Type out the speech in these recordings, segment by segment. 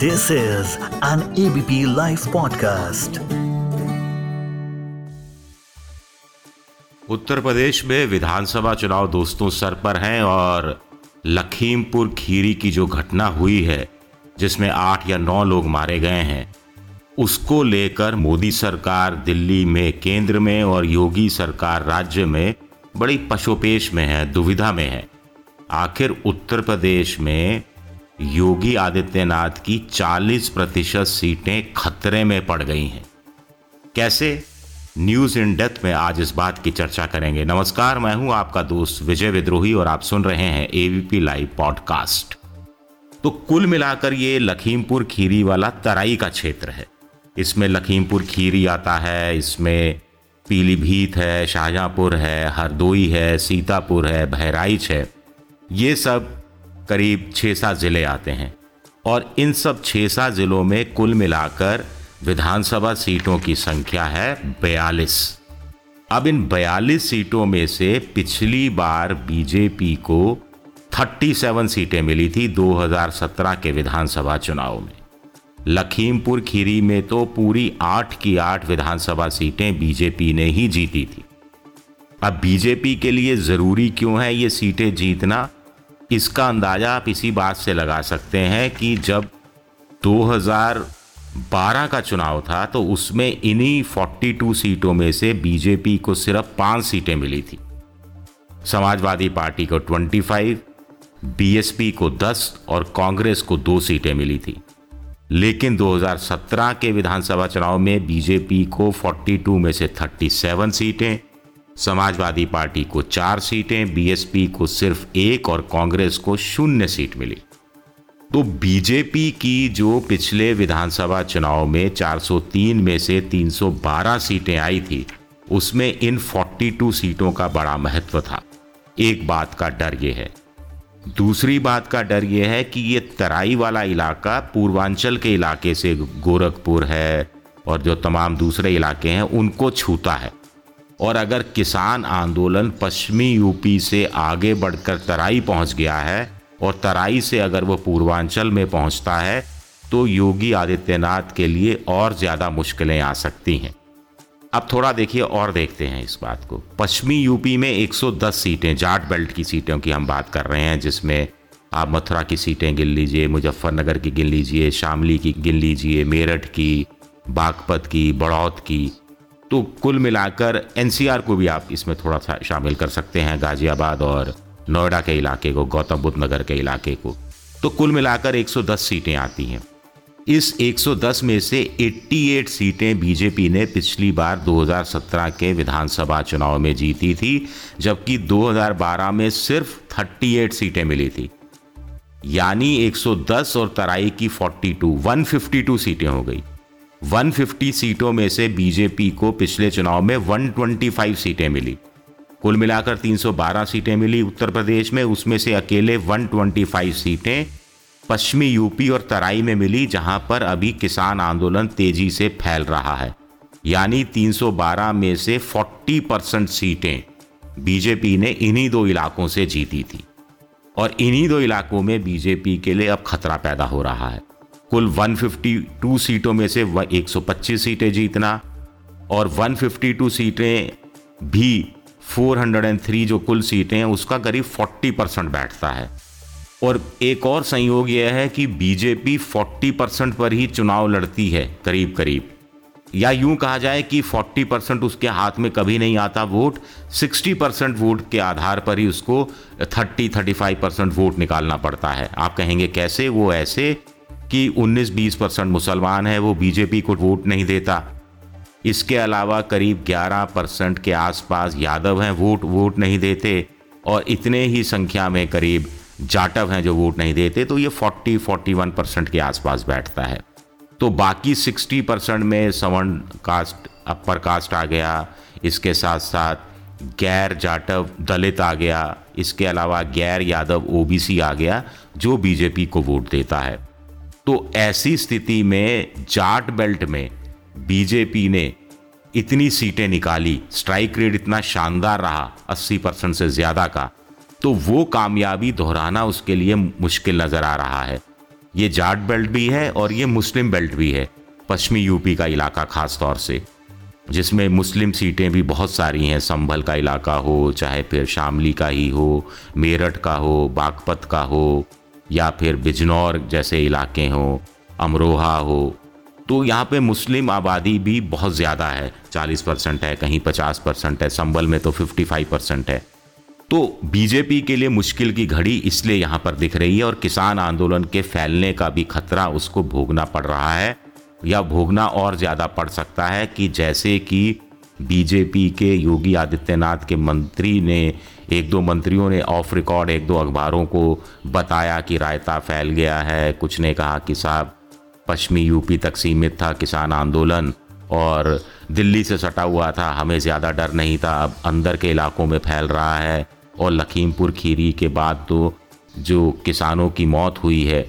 This is an ABP Life podcast. उत्तर प्रदेश में विधानसभा चुनाव दोस्तों सर पर हैं और लखीमपुर खीरी की जो घटना हुई है, जिसमें आठ या नौ लोग मारे गए हैं, उसको लेकर मोदी सरकार दिल्ली में केंद्र में और योगी सरकार राज्य में बड़ी पशोपेश में है, दुविधा में है आखिर उत्तर प्रदेश में योगी आदित्यनाथ की 40 प्रतिशत सीटें खतरे में पड़ गई हैं। कैसे? न्यूज़ इन डेथ में आज इस बात की चर्चा करेंगे। नमस्कार, मैं हूँ आपका दोस्त विजय विद्रोही और आप सुन रहे हैं एवीपी लाइव पॉडकास्ट तो कुल मिलाकर ये लखीमपुर खीरी वाला तराई का क्षेत्र है। इसमें लखीमपुर खीरी आता है, इसमें पीलीभीत है, शाहजहाँपुर है, हरदोई है, सीतापुर है, बहराइच है। ये सब करीब छः सात ज़िले आते हैं और इन सब छः सात ज़िलों में कुल मिलाकर विधानसभा सीटों की संख्या है बयालीस। अब इन बयालीस सीटों में से पिछली बार बीजेपी को 37 सीटें मिली थी 2017 के विधानसभा चुनाव में। लखीमपुर खीरी में तो पूरी आठ की आठ विधानसभा सीटें बीजेपी ने ही जीती थी। अब बीजेपी के लिए ज़रूरी क्यों है ये सीटें जीतना? इसका अंदाज़ा आप इसी बात से लगा सकते हैं कि जब 2012 का चुनाव था तो उसमें इन्हीं 42 सीटों में से बीजेपी को सिर्फ़ पाँच सीटें मिली थी। समाजवादी पार्टी को 25, बीएसपी को 10 और कांग्रेस को दो सीटें मिली थी। लेकिन 2017 के विधानसभा चुनाव में बीजेपी को 42 में से 37 सीटें समाजवादी पार्टी को चार सीटें बीएसपी को सिर्फ़ एक और कांग्रेस को शून्य सीट मिली। तो बीजेपी की जो पिछले विधानसभा चुनाव में 403 में से 312 सीटें आई थी, उसमें इन 42 सीटों का बड़ा महत्व था। एक बात का डर यह है। दूसरी बात का डर यह है कि ये तराई वाला इलाका पूर्वांचल के इलाके से गोरखपुर है और जो तमाम दूसरे इलाके हैं, उनको छूता है। और अगर किसान आंदोलन पश्चिमी यूपी से आगे बढ़कर तराई पहुँच गया है और तराई से अगर वो पूर्वांचल में पहुँचता है तो योगी आदित्यनाथ के लिए और ज़्यादा मुश्किलें आ सकती हैं। अब थोड़ा देखिए और देखते हैं इस बात को। पश्चिमी यूपी में 110 सीटें, जाट बेल्ट की सीटों की हम बात कर रहे हैं, जिसमें आप मथुरा की सीटें गिन लीजिए, मुजफ्फरनगर की गिन लीजिए, शामली की गिन लीजिए, मेरठ की, बागपत की बड़ौद की तो कुल मिलाकर एनसीआर को भी आप इसमें थोड़ा सा शामिल कर सकते हैं, गाजियाबाद और नोएडा के इलाके को, गौतम बुद्ध नगर के इलाके को। तो कुल मिलाकर 110 सीटें आती हैं। इस 110 में से 88 सीटें बीजेपी ने पिछली बार 2017 के विधानसभा चुनाव में जीती थी, जबकि 2012 में सिर्फ़ 38 सीटें मिली थी। यानी 110 और तराई की 42 152 सीटें हो गई। 150 सीटों में से बीजेपी को पिछले चुनाव में 125 सीटें मिली। कुल मिलाकर 312 सीटें मिली उत्तर प्रदेश में, उसमें से अकेले 125 सीटें पश्चिमी यूपी और तराई में मिली, जहाँ पर अभी किसान आंदोलन तेज़ी से फैल रहा है। यानी 312 में से 40 परसेंट सीटें बीजेपी ने इन्हीं दो इलाकों से जीती थी। और इन्हीं दो इलाकों में बीजेपी के लिए अब खतरा पैदा हो रहा है। कुल 152 सीटों में से 125 सीटें जीतना और 152 सीटें भी 403 जो कुल सीटें हैं, उसका करीब 40 परसेंट बैठता है। और एक और संयोग यह है कि बीजेपी 40 परसेंट पर ही चुनाव लड़ती है करीब करीब या यूँ कहा जाए कि 40 परसेंट उसके हाथ में कभी नहीं आता वोट 60 परसेंट वोट के आधार पर ही उसको 30 35 परसेंट वोट निकालना पड़ता है। आप कहेंगे, कैसे वो ऐसे कि 19-20 परसेंट मुसलमान है, वो बीजेपी को वोट नहीं देता। इसके अलावा करीब 11 परसेंट के आसपास यादव हैं, वोट वोट नहीं देते। और इतने ही संख्या में करीब जाटव हैं जो वोट नहीं देते तो ये 40 41 परसेंट के आसपास बैठता है। तो बाकी 60 परसेंट में सवर्ण कास्ट, अपर कास्ट आ गया। इसके साथ साथ गैर जाटव दलित आ गया। इसके अलावा गैर यादव ओबीसी आ गया, जो बीजेपी को वोट देता है। तो ऐसी स्थिति में जाट बेल्ट में बीजेपी ने इतनी सीटें निकाली, स्ट्राइक रेट इतना शानदार रहा 80 परसेंट से ज़्यादा का तो वो कामयाबी दोहराना उसके लिए मुश्किल नज़र आ रहा है। ये जाट बेल्ट भी है और ये मुस्लिम बेल्ट भी है, पश्चिमी यूपी का इलाका खास तौर से, जिसमें मुस्लिम सीटें भी बहुत सारी हैं। संभल का इलाका हो, चाहे फिर शामली का ही हो, मेरठ का हो, बागपत का हो या फिर बिजनौर जैसे इलाके हों, अमरोहा हो तो यहाँ पे मुस्लिम आबादी भी बहुत ज़्यादा है। 40 परसेंट है, कहीं 50 परसेंट है, संबल में तो 55 परसेंट है। तो बीजेपी के लिए मुश्किल की घड़ी इसलिए यहाँ पर दिख रही है और किसान आंदोलन के फैलने का भी खतरा उसको भोगना पड़ रहा है या भोगना और ज़्यादा पड़ सकता है कि जैसे कि बीजेपी के योगी आदित्यनाथ के मंत्री ने एक दो मंत्रियों ने ऑफ़ रिकॉर्ड एक दो अखबारों को बताया कि रायता फैल गया है। कुछ ने कहा कि साहब, पश्चिमी यूपी तक सीमित था किसान आंदोलन और दिल्ली से सटा हुआ था। हमें ज़्यादा डर नहीं था। अब अंदर के इलाकों में फैल रहा है और लखीमपुर खीरी के बाद तो जो किसानों की मौत हुई है,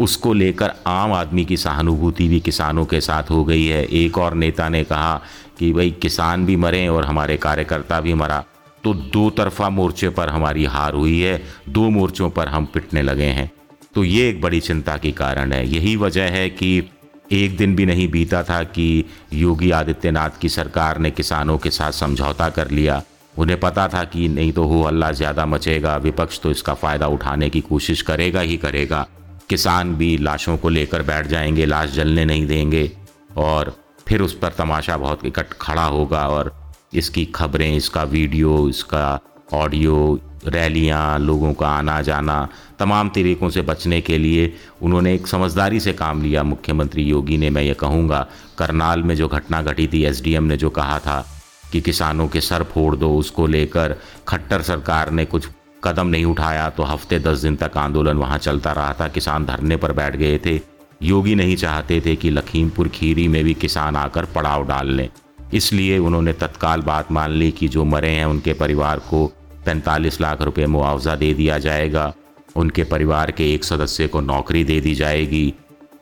उसको लेकर आम आदमी की सहानुभूति भी किसानों के साथ हो गई है। एक और नेता ने कहा कि, भाई, किसान भी मरे और हमारे कार्यकर्ता भी मरा। तो दो तरफा मोर्चे पर हमारी हार हुई है, दो मोर्चों पर हम पिटने लगे हैं। तो ये एक बड़ी चिंता की कारण है। यही वजह है कि एक दिन भी नहीं बीता था कि योगी आदित्यनाथ की सरकार ने किसानों के साथ समझौता कर लिया। उन्हें पता था कि नहीं तो हो हल्ला ज़्यादा मचेगा, विपक्ष तो इसका फ़ायदा उठाने की कोशिश करेगा ही करेगा। किसान भी लाशों को लेकर बैठ जाएँगे, लाश जलने नहीं देंगे और फिर उस पर तमाशा बहुत इकट्ठ खड़ा होगा और इसकी खबरें, इसका वीडियो, इसका ऑडियो, रैलियाँ, लोगों का आना जाना तमाम तरीक़ों से बचने के लिए उन्होंने एक समझदारी से काम लिया। मुख्यमंत्री योगी ने, मैं ये कहूँगा, करनाल में जो घटना घटी थी, एसडीएम ने जो कहा था कि किसानों के सर फोड़ दो, उसको लेकर खट्टर सरकार ने कुछ कदम नहीं उठाया तो हफ़्ते दस दिन तक आंदोलन वहाँ चलता रहा था। किसान धरने पर बैठ गए थे। योगी नहीं चाहते थे कि लखीमपुर खीरी में भी किसान आकर पड़ाव डाल लें। इसलिए उन्होंने तत्काल बात मान ली कि जो मरे हैं उनके परिवार को पैंतालीस लाख रुपए मुआवजा दे दिया जाएगा। उनके परिवार के एक सदस्य को नौकरी दे दी जाएगी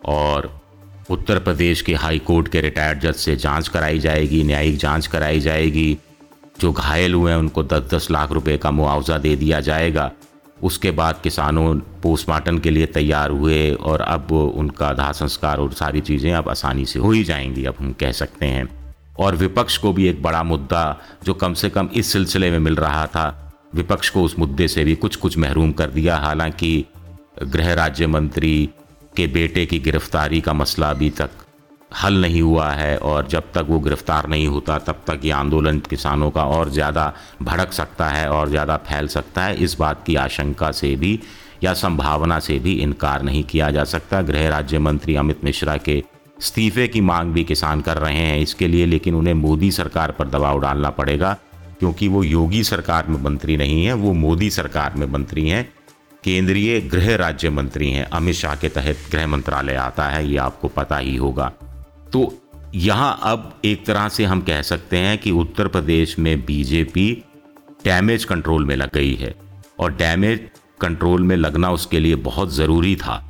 और उत्तर प्रदेश के हाई कोर्ट के रिटायर्ड जज से जाँच कराई जाएगी, न्यायिक जाँच कराई जाएगी। जो घायल हुए हैं, उनको दस दस लाख रुपए का मुआवजा दे दिया जाएगा। उसके बाद किसानों पोस्टमार्टम के लिए तैयार हुए और अब उनका दाह संस्कार और सारी चीज़ें अब आसानी से हो ही जाएँगी, अब हम कह सकते हैं। और विपक्ष को भी एक बड़ा मुद्दा जो कम से कम इस सिलसिले में मिल रहा था। विपक्ष को उस मुद्दे से भी कुछ कुछ महरूम कर दिया। हालाँकि गृह राज्य मंत्री के बेटे की गिरफ्तारी का मसला अभी तक हल नहीं हुआ है और जब तक वो गिरफ़्तार नहीं होता, तब तक ये आंदोलन किसानों का और ज़्यादा भड़क सकता है और ज़्यादा फैल सकता है। इस बात की आशंका से भी या संभावना से भी इनकार नहीं किया जा सकता। गृह राज्य मंत्री अमित मिश्रा के इस्तीफे की मांग भी किसान कर रहे हैं इसके लिए, लेकिन उन्हें मोदी सरकार पर दबाव डालना पड़ेगा, क्योंकि वो योगी सरकार में मंत्री नहीं है, वो मोदी सरकार में मंत्री हैं, केंद्रीय गृह राज्य मंत्री हैं। अमित शाह के तहत गृह मंत्रालय आता है, ये आपको पता ही होगा। तो यहाँ अब एक तरह से हम कह सकते हैं कि उत्तर प्रदेश में बीजेपी डैमेज कंट्रोल में लग गई है, और डैमेज कंट्रोल में लगना उसके लिए बहुत ज़रूरी था।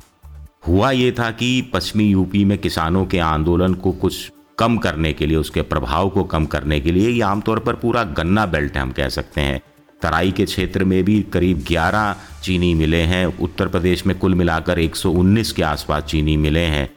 हुआ ये था कि पश्चिमी यूपी में किसानों के आंदोलन को कुछ कम करने के लिए, उसके प्रभाव को कम करने के लिए ये आमतौर पर पूरा गन्ना बेल्ट हम कह सकते हैं। तराई के क्षेत्र में भी करीब 11 चीनी मिले हैं, उत्तर प्रदेश में कुल मिलाकर 119 के आसपास चीनी मिले हैं,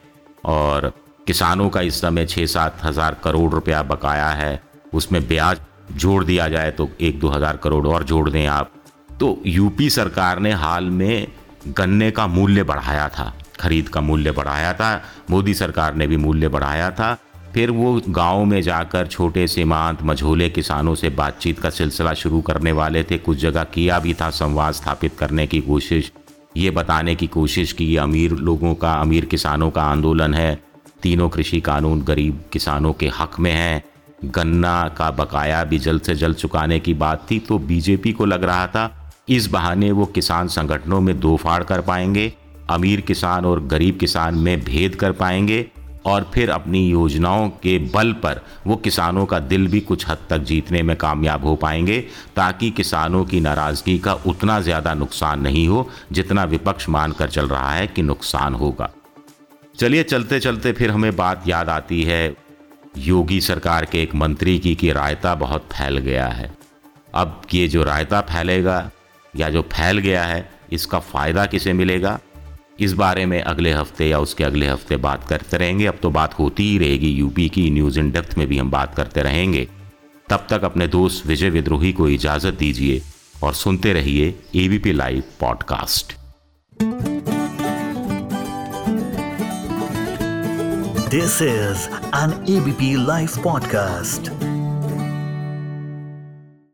और किसानों का इस समय छः सात हज़ार करोड़ रुपया बकाया है। उसमें ब्याज जोड़ दिया जाए तो एक दो हज़ार करोड़ और जोड़ दें आप। तो यूपी सरकार ने हाल में गन्ने का मूल्य बढ़ाया था। खरीद का मूल्य बढ़ाया था, मोदी सरकार ने भी मूल्य बढ़ाया था। फिर वो गाँव में जाकर छोटे सीमांत, मझोले किसानों से बातचीत का सिलसिला शुरू करने वाले थे। कुछ जगह किया भी था संवाद स्थापित करने की कोशिश। ये बताने की कोशिश की, अमीर लोगों का, अमीर किसानों का आंदोलन है। तीनों कृषि कानून गरीब किसानों के हक में हैं। गन्ना का बकाया भी जल्द से जल्द चुकाने की बात थी तो बीजेपी को लग रहा था, इस बहाने वो किसान संगठनों में दो फाड़ कर पाएँगे। अमीर किसान और गरीब किसान में भेद कर पाएँगे और फिर अपनी योजनाओं के बल पर वो किसानों का दिल भी कुछ हद तक जीतने में कामयाब हो पाएँगे, ताकि किसानों की नाराज़गी का उतना ज़्यादा नुकसान नहीं हो, जितना विपक्ष मानकर चल रहा है कि नुकसान होगा। चलिए चलते चलते फिर हमें बात याद आती है। योगी सरकार के एक मंत्री की कि रायता बहुत फैल गया है। अब ये जो रायता फैलेगा या जो फैल गया है, इसका फ़ायदा किसे मिलेगा? इस बारे में अगले हफ़्ते या उसके अगले हफ़्ते बात करते रहेंगे। अब तो बात होती ही रहेगी। यूपी की न्यूज़ इन डेप्थ में भी हम बात करते रहेंगे। तब तक अपने दोस्त विजय विद्रोही को इजाज़त दीजिए और सुनते रहिए ABP live podcast this is an ABP live podcast.